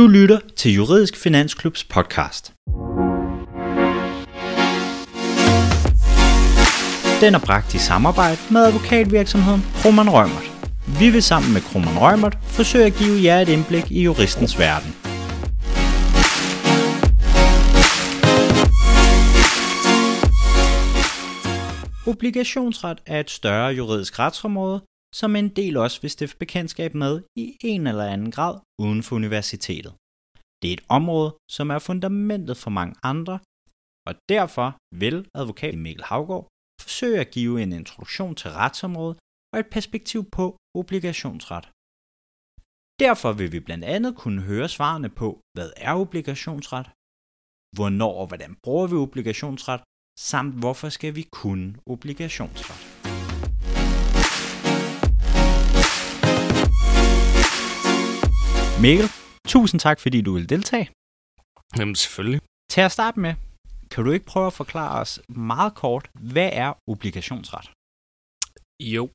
Du lytter til Juridisk Finansklubs podcast. Den er bragt i samarbejde med advokatvirksomheden Kroman Rømert. Vi vil sammen med Kroman Rømert forsøge at give jer et indblik i juristens verden. Obligationsret er et større juridisk retsområde, som en del også vil stifte bekendtskab med i en eller anden grad uden for universitetet. Det er et område, som er fundamentet for mange andre, og derfor vil advokat Mikkel Havgård forsøge at give en introduktion til retsområdet og et perspektiv på obligationsret. Derfor vil vi blandt andet kunne høre svarene på, hvad er obligationsret, hvornår og hvordan bruger vi obligationsret, samt hvorfor skal vi kunne obligationsret. Mikkel, tusind tak, fordi du vil deltage. Jamen selvfølgelig. Til at starte med, kan du ikke prøve at forklare os meget kort, hvad er obligationsret? Jo,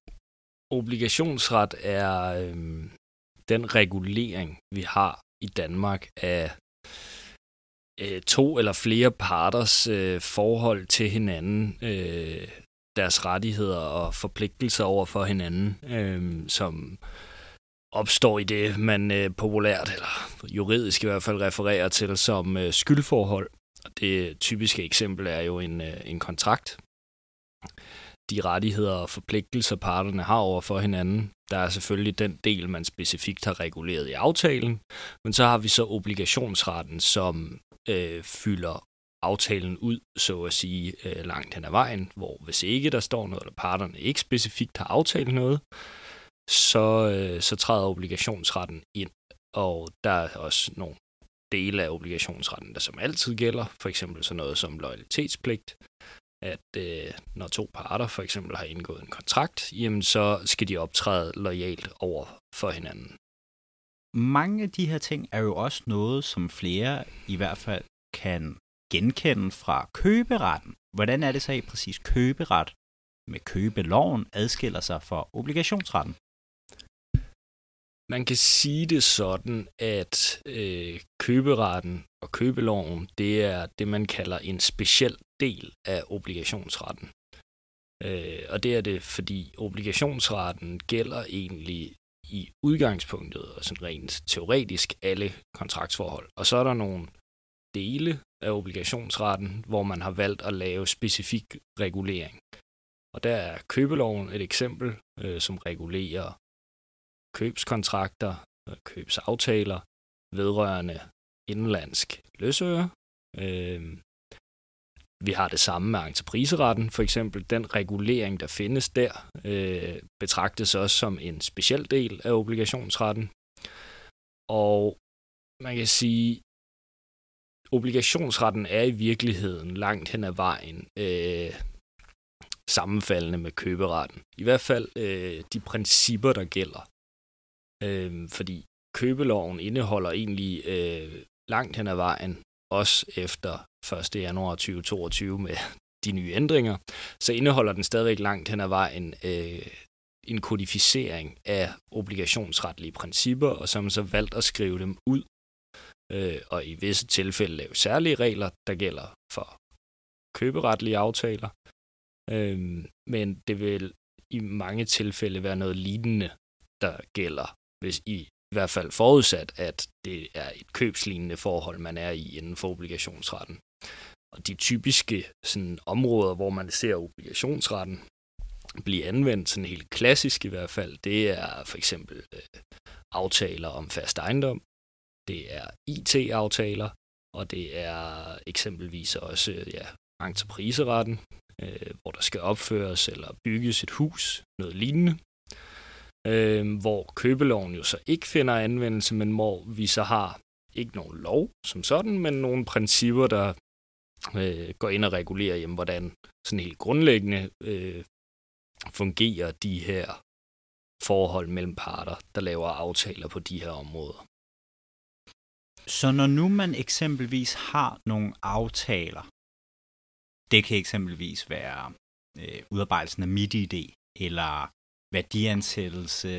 obligationsret er øhm, den regulering, vi har i Danmark af øh, to eller flere parters øh, forhold til hinanden, øh, deres rettigheder og forpligtelser over for hinanden, øh, som opstår i det, man øh, populært, eller juridisk i hvert fald, refererer til som øh, skyldforhold. Og det typiske eksempel er jo en, øh, en kontrakt. De rettigheder og forpligtelser, parterne har over for hinanden. Der er selvfølgelig den del, man specifikt har reguleret i aftalen, men så har vi så obligationsretten, som øh, fylder aftalen ud, så at sige, øh, langt hen ad vejen, hvor hvis ikke der står noget, eller parterne ikke specifikt har aftalt noget, så, øh, så træder obligationsretten ind, og der er også nogle dele af obligationsretten, der som altid gælder, for eksempel sådan noget som loyalitetspligt, at øh, når to parter for eksempel har indgået en kontrakt, jamen så skal de optræde lojalt over for hinanden. Mange af de her ting er jo også noget, som flere i hvert fald kan genkende fra køberetten. Hvordan er det så i præcis køberet med købeloven adskiller sig fra obligationsretten? Man kan sige det sådan, at øh, køberetten og købeloven, det er det, man kalder en speciel del af obligationsretten. Øh, og det er det, fordi obligationsretten gælder egentlig i udgangspunktet og sådan rent teoretisk alle kontraktsforhold. Og så er der nogle dele af obligationsretten, hvor man har valgt at lave specifik regulering. Og der er købeloven et eksempel, øh, som regulerer købskontrakter, øh, købsaftaler vedrørende indlandsk løsøre. Øh, vi har det samme med entrepriseretten, for eksempel. Den regulering, der findes der, øh, betragtes også som en speciel del af obligationsretten. Og man kan sige, obligationsretten er i virkeligheden langt hen ad vejen øh, sammenfaldende med køberetten. I hvert fald øh, de principper, der gælder. Øh, fordi købeloven indeholder egentlig øh, langt hen ad vejen, også efter 1. januar 2022 med de nye ændringer, så indeholder den stadigvæk langt hen ad vejen øh, en kodificering af obligationsretlige principper, og så har man så valgt at skrive dem ud, øh, og i visse tilfælde lave særlige regler, der gælder for køberetlige aftaler. Øh, men det vil i mange tilfælde være noget lignende, der gælder hvis i, i hvert fald forudsat, at det er et købslignende forhold, man er i inden for obligationsretten. Og de typiske sådan, områder, hvor man ser obligationsretten blive anvendt, sådan helt klassisk i hvert fald, det er for eksempel øh, aftaler om fast ejendom, det er IT-aftaler, og det er eksempelvis også ja, entrepriseretten, øh, hvor der skal opføres eller bygges et hus, noget lignende øh, hvor købeloven jo så ikke finder anvendelse, men hvor vi så har ikke nogen lov som sådan, men nogle principper, der øh, går ind og regulerer, jamen, hvordan sådan helt grundlæggende øh, fungerer de her forhold mellem parter, der laver aftaler på de her områder. Så når nu man eksempelvis har nogle aftaler, det kan eksempelvis være øh, udarbejdelsen af MIDI-ID, eller værdiansættelse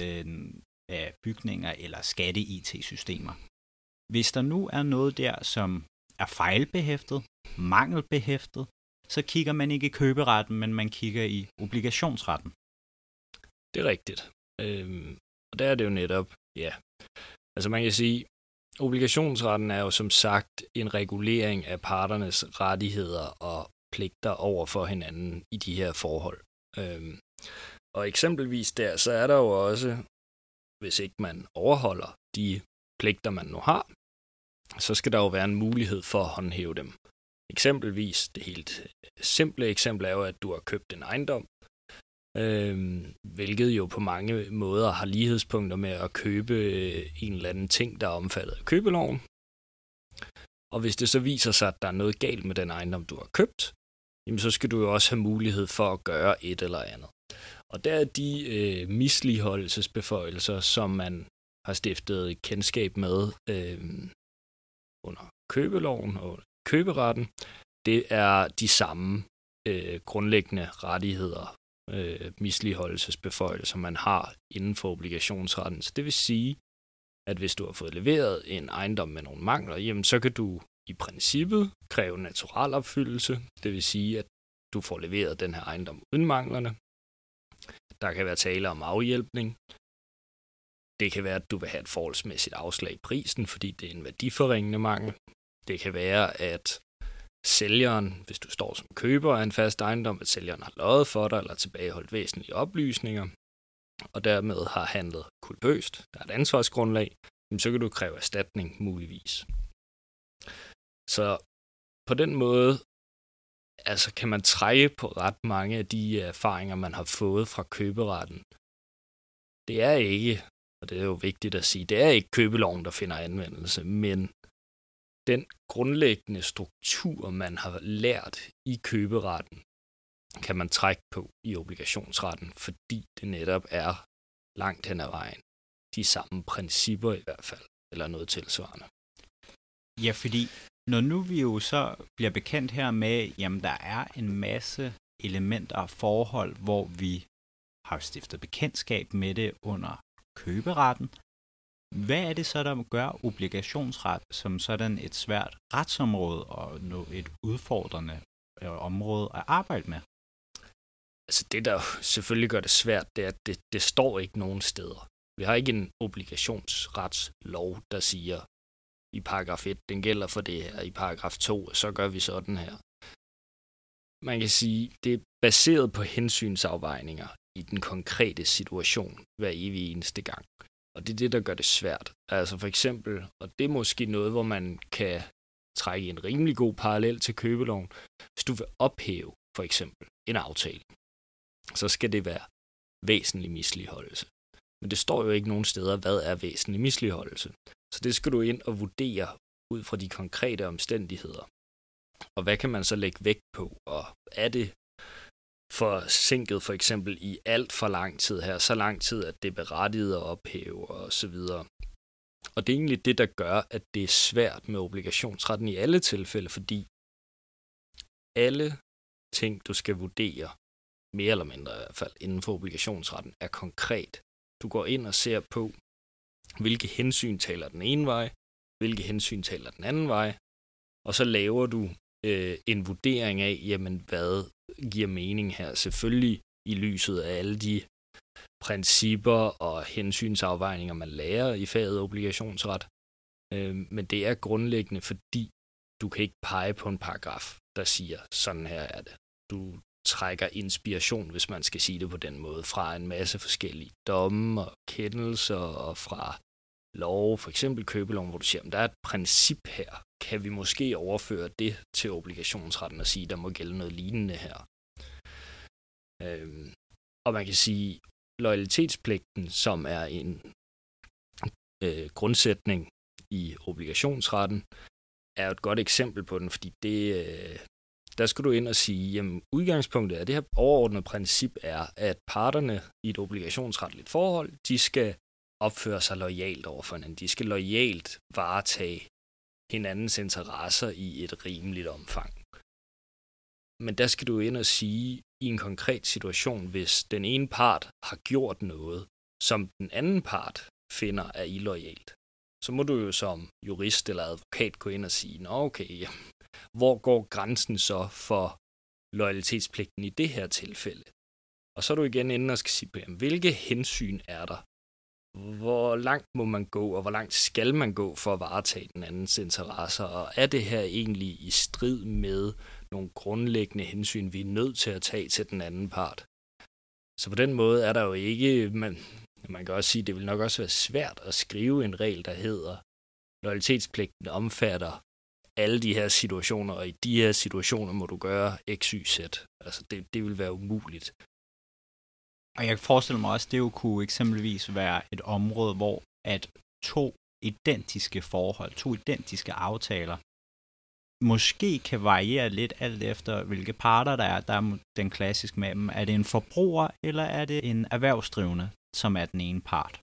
af bygninger eller skatte-IT-systemer. Hvis der nu er noget der, som er fejlbehæftet, mangelbehæftet, så kigger man ikke i køberetten, men man kigger i obligationsretten. Det er rigtigt. Øhm, og der er det jo netop, ja, altså man kan sige, obligationsretten er jo som sagt en regulering af parternes rettigheder og pligter over for hinanden i de her forhold. Øhm, og eksempelvis der, så er der jo også, hvis ikke man overholder de pligter, man nu har, så skal der jo være en mulighed for at håndhæve dem. Eksempelvis, det helt simple eksempel er jo, at du har købt en ejendom, øh, hvilket jo på mange måder har lighedspunkter med at købe øh, en eller anden ting, der er omfattet af købeloven. Og hvis det så viser sig, at der er noget galt med den ejendom, du har købt, jamen så skal du jo også have mulighed for at gøre et eller andet. Og der er de øh, misligeholdelsesbeføjelser, som man har stiftet kendskab med øh, under købeloven og køberetten, det er de samme øh, grundlæggende rettigheder, øh, misligeholdelsesbeføjelser, man har inden for obligationsretten. Så det vil sige, at hvis du har fået leveret en ejendom med nogle mangler, jamen så kan du i princippet kræve naturalopfyldelse. Det vil sige, at du får leveret den her ejendom uden manglerne. Der kan være tale om afhjælpning. Det kan være, at du vil have et forholdsmæssigt afslag i prisen, fordi det er en værdiforringende mangel. Det kan være, at sælgeren, hvis du står som køber af en fast ejendom, at sælgeren har løjet for dig eller tilbageholdt væsentlige oplysninger, og dermed har handlet kulpøst, der er et ansvarsgrundlag, så kan du kræve erstatning muligvis. Så på den måde altså kan man trække på ret mange af de erfaringer, man har fået fra køberetten. Det er ikke, og det er jo vigtigt at sige, det er ikke købeloven, der finder anvendelse, men den grundlæggende struktur, man har lært i køberetten, kan man trække på i obligationsretten, fordi det netop er langt hen ad vejen de samme principper i hvert fald, eller noget tilsvarende. Ja, fordi når nu vi jo så bliver bekendt her med, jamen der er en masse elementer og forhold, hvor vi har stiftet bekendtskab med det under køberetten, hvad er det så, der gør obligationsret som sådan et svært retsområde og et udfordrende øh, område at arbejde med? Altså det, der selvfølgelig gør det svært, det er, at det, det står ikke nogen steder. Vi har ikke en obligationsretslov, der siger, i paragraf 1, den gælder for det her, i paragraf 2, så gør vi sådan her. Man kan sige, det er baseret på hensynsafvejninger i den konkrete situation hver evig eneste gang. Og det er det, der gør det svært. Altså for eksempel, og det er måske noget, hvor man kan trække en rimelig god parallel til købeloven. Hvis du vil ophæve for eksempel en aftale, så skal det være væsentlig misligeholdelse. Men det står jo ikke nogen steder, hvad er væsentlig misligeholdelse. Så det skal du ind og vurdere ud fra de konkrete omstændigheder. Og hvad kan man så lægge vægt på? Og er det forsinket for eksempel i alt for lang tid her, så lang tid, at det er berettiget at ophæve og så videre. Og det er egentlig det, der gør, at det er svært med obligationsretten i alle tilfælde, fordi alle ting, du skal vurdere, mere eller mindre i hvert fald, inden for obligationsretten, er konkret. Du går ind og ser på, hvilke hensyn taler den ene vej, hvilke hensyn taler den anden vej, og så laver du øh, en vurdering af, jamen hvad giver mening her. Selvfølgelig i lyset af alle de principper og hensynsafvejninger, man lærer i faget obligationsret. Øh, men det er grundlæggende, fordi du kan ikke pege på en paragraf, der siger, sådan her er det. Du trækker inspiration, hvis man skal sige det på den måde, fra en masse forskellige domme og kendelser og fra lov, for eksempel købeloven, hvor du siger, at der er et princip her. Kan vi måske overføre det til obligationsretten og sige, at der må gælde noget lignende her? Øhm, og man kan sige, loyalitetspligten, som er en øh, grundsætning i obligationsretten, er et godt eksempel på den, fordi det, øh, der skal du ind og sige, at udgangspunktet af det her overordnede princip er, at parterne i et obligationsretligt forhold, de skal opføre sig lojalt over for hinanden. De skal lojalt varetage hinandens interesser i et rimeligt omfang. Men der skal du ind og sige, i en konkret situation, hvis den ene part har gjort noget, som den anden part finder er illoyalt, så må du jo som jurist eller advokat gå ind og sige, Nå okay, hvor går grænsen så for loyalitetspligten i det her tilfælde? Og så er du igen inde og skal sige, jamen, hvilke hensyn er der? Hvor langt må man gå, og hvor langt skal man gå for at varetage den andens interesser? Og er det her egentlig i strid med nogle grundlæggende hensyn, vi er nødt til at tage til den anden part? Så på den måde er der jo ikke, man, man kan også sige, det vil nok også være svært at skrive en regel, der hedder, loyalitetspligten omfatter alle de her situationer, og i de her situationer må du gøre x, y, z. Altså det, det vil være umuligt. Og jeg forestiller mig også, det jo kunne eksempelvis være et område, hvor at to identiske forhold, to identiske aftaler, måske kan variere lidt alt efter, hvilke parter der er. Der er den klassiske med dem. Er det en forbruger, eller er det en erhvervsdrivende, som er den ene part?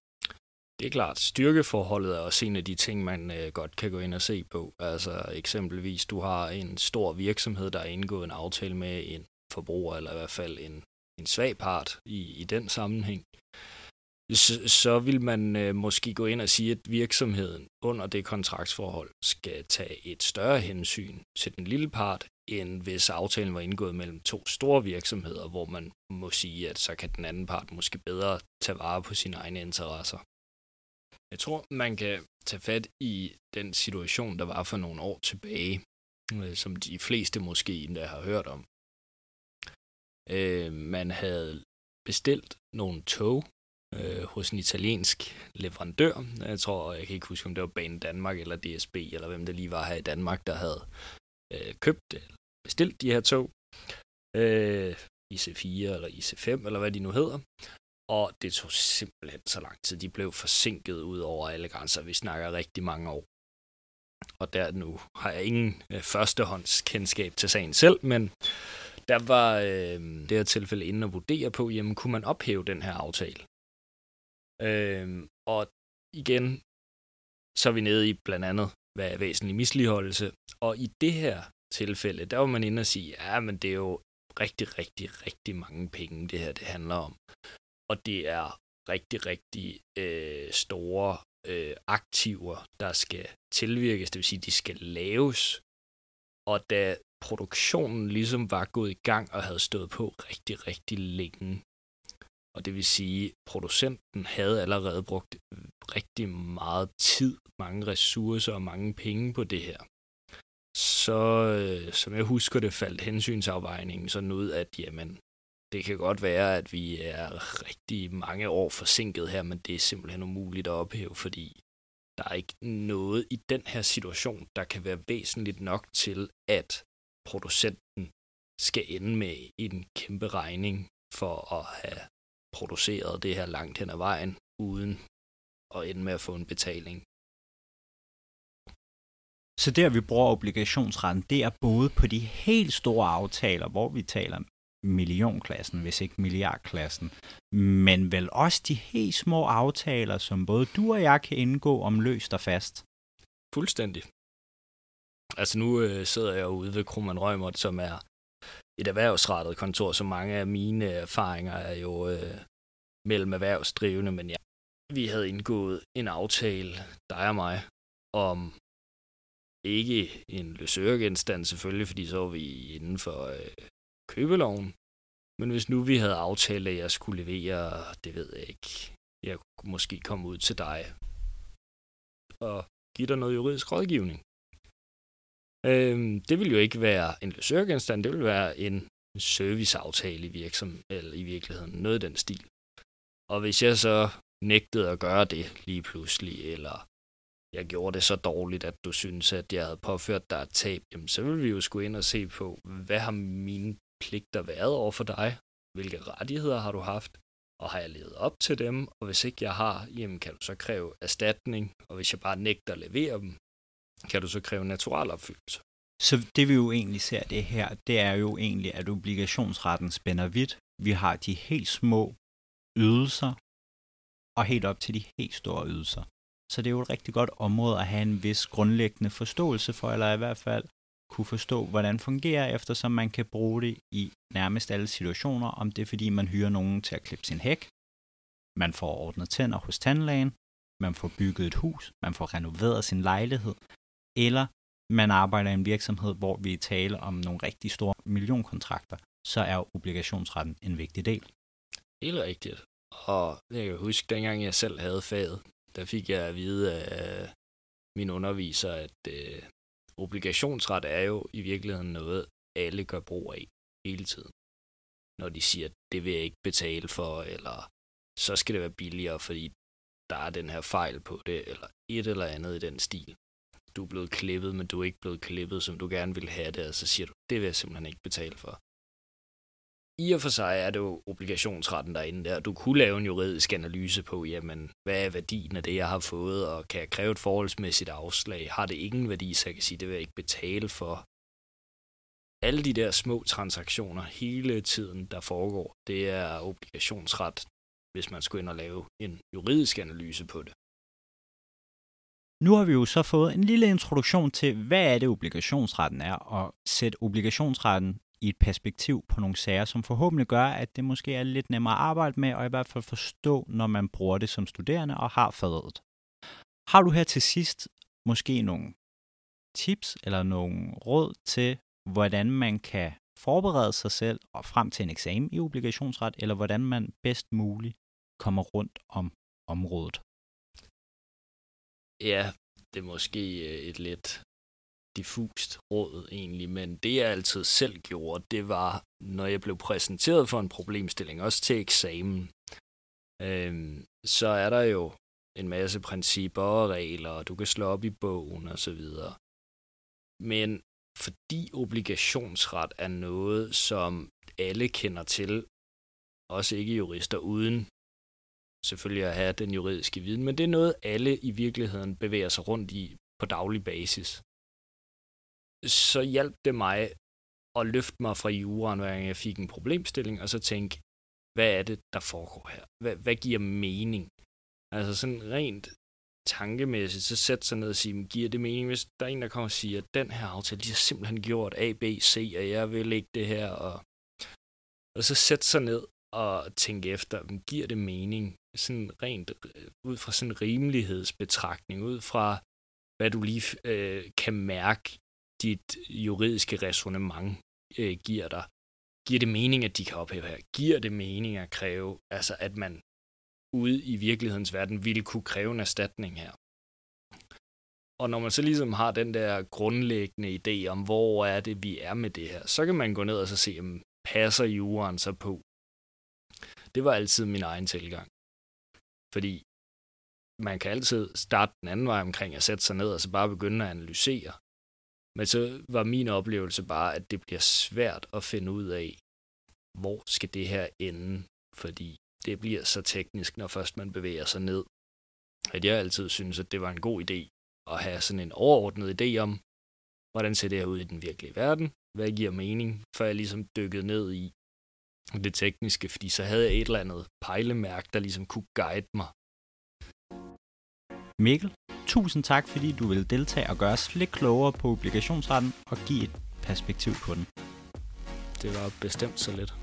Det er klart, styrkeforholdet er også en af de ting, man øh, godt kan gå ind og se på. Altså eksempelvis, du har en stor virksomhed, der har indgået en aftale med en forbruger, eller i hvert fald en en svag part i, i den sammenhæng, så, så vil man øh, måske gå ind og sige, at virksomheden under det kontraktsforhold skal tage et større hensyn til den lille part, end hvis aftalen var indgået mellem to store virksomheder, hvor man må sige, at så kan den anden part måske bedre tage vare på sine egne interesser. Jeg tror, man kan tage fat i den situation, der var for nogle år tilbage, øh, som de fleste måske endda har hørt om. Øh, man havde bestilt nogle tog øh, hos en italiensk leverandør. Jeg tror, jeg kan ikke huske, om det var Banen Danmark eller DSB, eller hvem det lige var her i Danmark, der havde øh, købt eller bestilt de her tog. Øh, IC4 eller IC5, eller hvad de nu hedder. Og det tog simpelthen så lang tid. De blev forsinket ud over alle grænser. Vi snakker rigtig mange år. Og der nu har jeg ingen øh, førstehåndskendskab til sagen selv, men der var øh, det her tilfælde inde at vurdere på, jamen kunne man ophæve den her aftale? Øh, og igen, så er vi nede i blandt andet, hvad er væsentlig misligeholdelse. Og i det her tilfælde, der var man inde og sige, ja, men det er jo rigtig, rigtig, rigtig mange penge, det her det handler om. Og det er rigtig, rigtig øh, store øh, aktiver, der skal tilvirkes, det vil sige, de skal laves. Og da produktionen ligesom var gået i gang og havde stået på rigtig, rigtig længe. Og det vil sige, at producenten havde allerede brugt rigtig meget tid, mange ressourcer og mange penge på det her. Så, øh, som jeg husker det, faldt hensynsafvejningen sådan ud, at jamen, det kan godt være, at vi er rigtig mange år forsinket her, men det er simpelthen umuligt at ophæve, fordi der er ikke noget i den her situation, der kan være væsentligt nok til, at producenten skal ende med en kæmpe regning for at have produceret det her langt hen ad vejen, uden at ende med at få en betaling. Så der vi bruger obligationsretten, det er både på de helt store aftaler, hvor vi taler millionklassen, hvis ikke milliardklassen, men vel også de helt små aftaler, som både du og jeg kan indgå om løst og fast. Fuldstændig. Altså nu øh, sidder jeg ude ved Krumman Rømert, som er et erhvervsrettet kontor, så mange af mine erfaringer er jo øh, mellem erhvervsdrivende, men ja, vi havde indgået en aftale, dig og mig, om ikke en løsøregenstand selvfølgelig, fordi så var vi inden for øh, købeloven. Men hvis nu vi havde aftalt, at jeg skulle levere, det ved jeg ikke, jeg kunne måske komme ud til dig og give dig noget juridisk rådgivning. Øhm, det vil jo ikke være en løsørgenstand, det vil være en serviceaftale i, virksom, eller i virkeligheden, noget i den stil. Og hvis jeg så nægtede at gøre det lige pludselig, eller jeg gjorde det så dårligt, at du synes, at jeg havde påført dig et tab, jamen så vil vi jo skulle ind og se på, hvad har mine pligter været over for dig? Hvilke rettigheder har du haft? Og har jeg levet op til dem? Og hvis ikke jeg har, jamen kan du så kræve erstatning? Og hvis jeg bare nægter at levere dem, kan du så kræve naturalopfyldelse. Så det vi jo egentlig ser det her, det er jo egentlig, at obligationsretten spænder vidt. Vi har de helt små ydelser, og helt op til de helt store ydelser. Så det er jo et rigtig godt område at have en vis grundlæggende forståelse for, eller i hvert fald kunne forstå, hvordan det fungerer, eftersom man kan bruge det i nærmest alle situationer, om det er fordi, man hyrer nogen til at klippe sin hæk, man får ordnet tænder hos tandlægen, man får bygget et hus, man får renoveret sin lejlighed, eller man arbejder i en virksomhed, hvor vi taler om nogle rigtig store millionkontrakter, så er obligationsretten en vigtig del. Helt rigtigt. Og jeg kan huske, dengang jeg selv havde faget, der fik jeg at vide af min underviser, at øh, obligationsret er jo i virkeligheden noget, alle gør brug af hele tiden. Når de siger, at det vil jeg ikke betale for, eller så skal det være billigere, fordi der er den her fejl på det, eller et eller andet i den stil. Du er blevet klippet, men du er ikke blevet klippet, som du gerne vil have det, og så siger du, det vil jeg simpelthen ikke betale for. I og for sig er det jo obligationsretten derinde der. Du kunne lave en juridisk analyse på, jamen, hvad er værdien af det, jeg har fået, og kan jeg kræve et forholdsmæssigt afslag? Har det ingen værdi, så jeg kan sige, det vil jeg ikke betale for alle de der små transaktioner hele tiden, der foregår, det er obligationsret, hvis man skulle ind og lave en juridisk analyse på det. Nu har vi jo så fået en lille introduktion til, hvad er det obligationsretten er, og sætte obligationsretten i et perspektiv på nogle sager, som forhåbentlig gør, at det måske er lidt nemmere at arbejde med, og i hvert fald forstå, når man bruger det som studerende og har fadet. Har du her til sidst måske nogle tips eller nogle råd til, hvordan man kan forberede sig selv og frem til en eksamen i obligationsret, eller hvordan man bedst muligt kommer rundt om området? Ja, det er måske øh, et lidt diffust råd egentlig, men det jeg altid selv gjorde, det var, når jeg blev præsenteret for en problemstilling, også til eksamen, øhm, så er der jo en masse principper og regler, og du kan slå op i bogen og så videre. Men fordi obligationsret er noget, som alle kender til, også ikke jurister, uden selvfølgelig at have den juridiske viden, men det er noget, alle i virkeligheden bevæger sig rundt i på daglig basis. Så hjalp det mig at løfte mig fra juraen, hver gang jeg fik en problemstilling, og så tænke, hvad er det, der foregår her? Hvad, hvad giver mening? Altså sådan rent tankemæssigt, så sætte sig ned og sige, giver det mening, hvis der er en, der kommer og siger, at den her aftale, de har simpelthen gjort A, B, C, og jeg vil ikke det her, og, og så sætte sig ned at tænke efter, giver det mening? Sådan rent øh, ud fra sådan en rimelighedsbetragtning, ud fra hvad du lige øh, kan mærke, dit juridiske resonemang øh, giver dig. Giver det mening, at de kan ophæve her? Giver det mening at kræve, altså at man ude i virkelighedens verden ville kunne kræve en erstatning her? Og når man så ligesom har den der grundlæggende idé om, hvor er det, vi er med det her, så kan man gå ned og så se, om passer juraen så på det var altid min egen tilgang. Fordi man kan altid starte den anden vej omkring at sætte sig ned og så bare begynde at analysere. Men så var min oplevelse bare, at det bliver svært at finde ud af, hvor skal det her ende, fordi det bliver så teknisk, når først man bevæger sig ned. At jeg altid synes, at det var en god idé at have sådan en overordnet idé om, hvordan ser det her ud i den virkelige verden, hvad giver mening, før jeg ligesom dykkede ned i, det tekniske, fordi så havde jeg et eller andet pejlemærke, der ligesom kunne guide mig. Mikkel, tusind tak, fordi du vil deltage og gøre os lidt klogere på obligationsretten og give et perspektiv på den. Det var bestemt så lidt.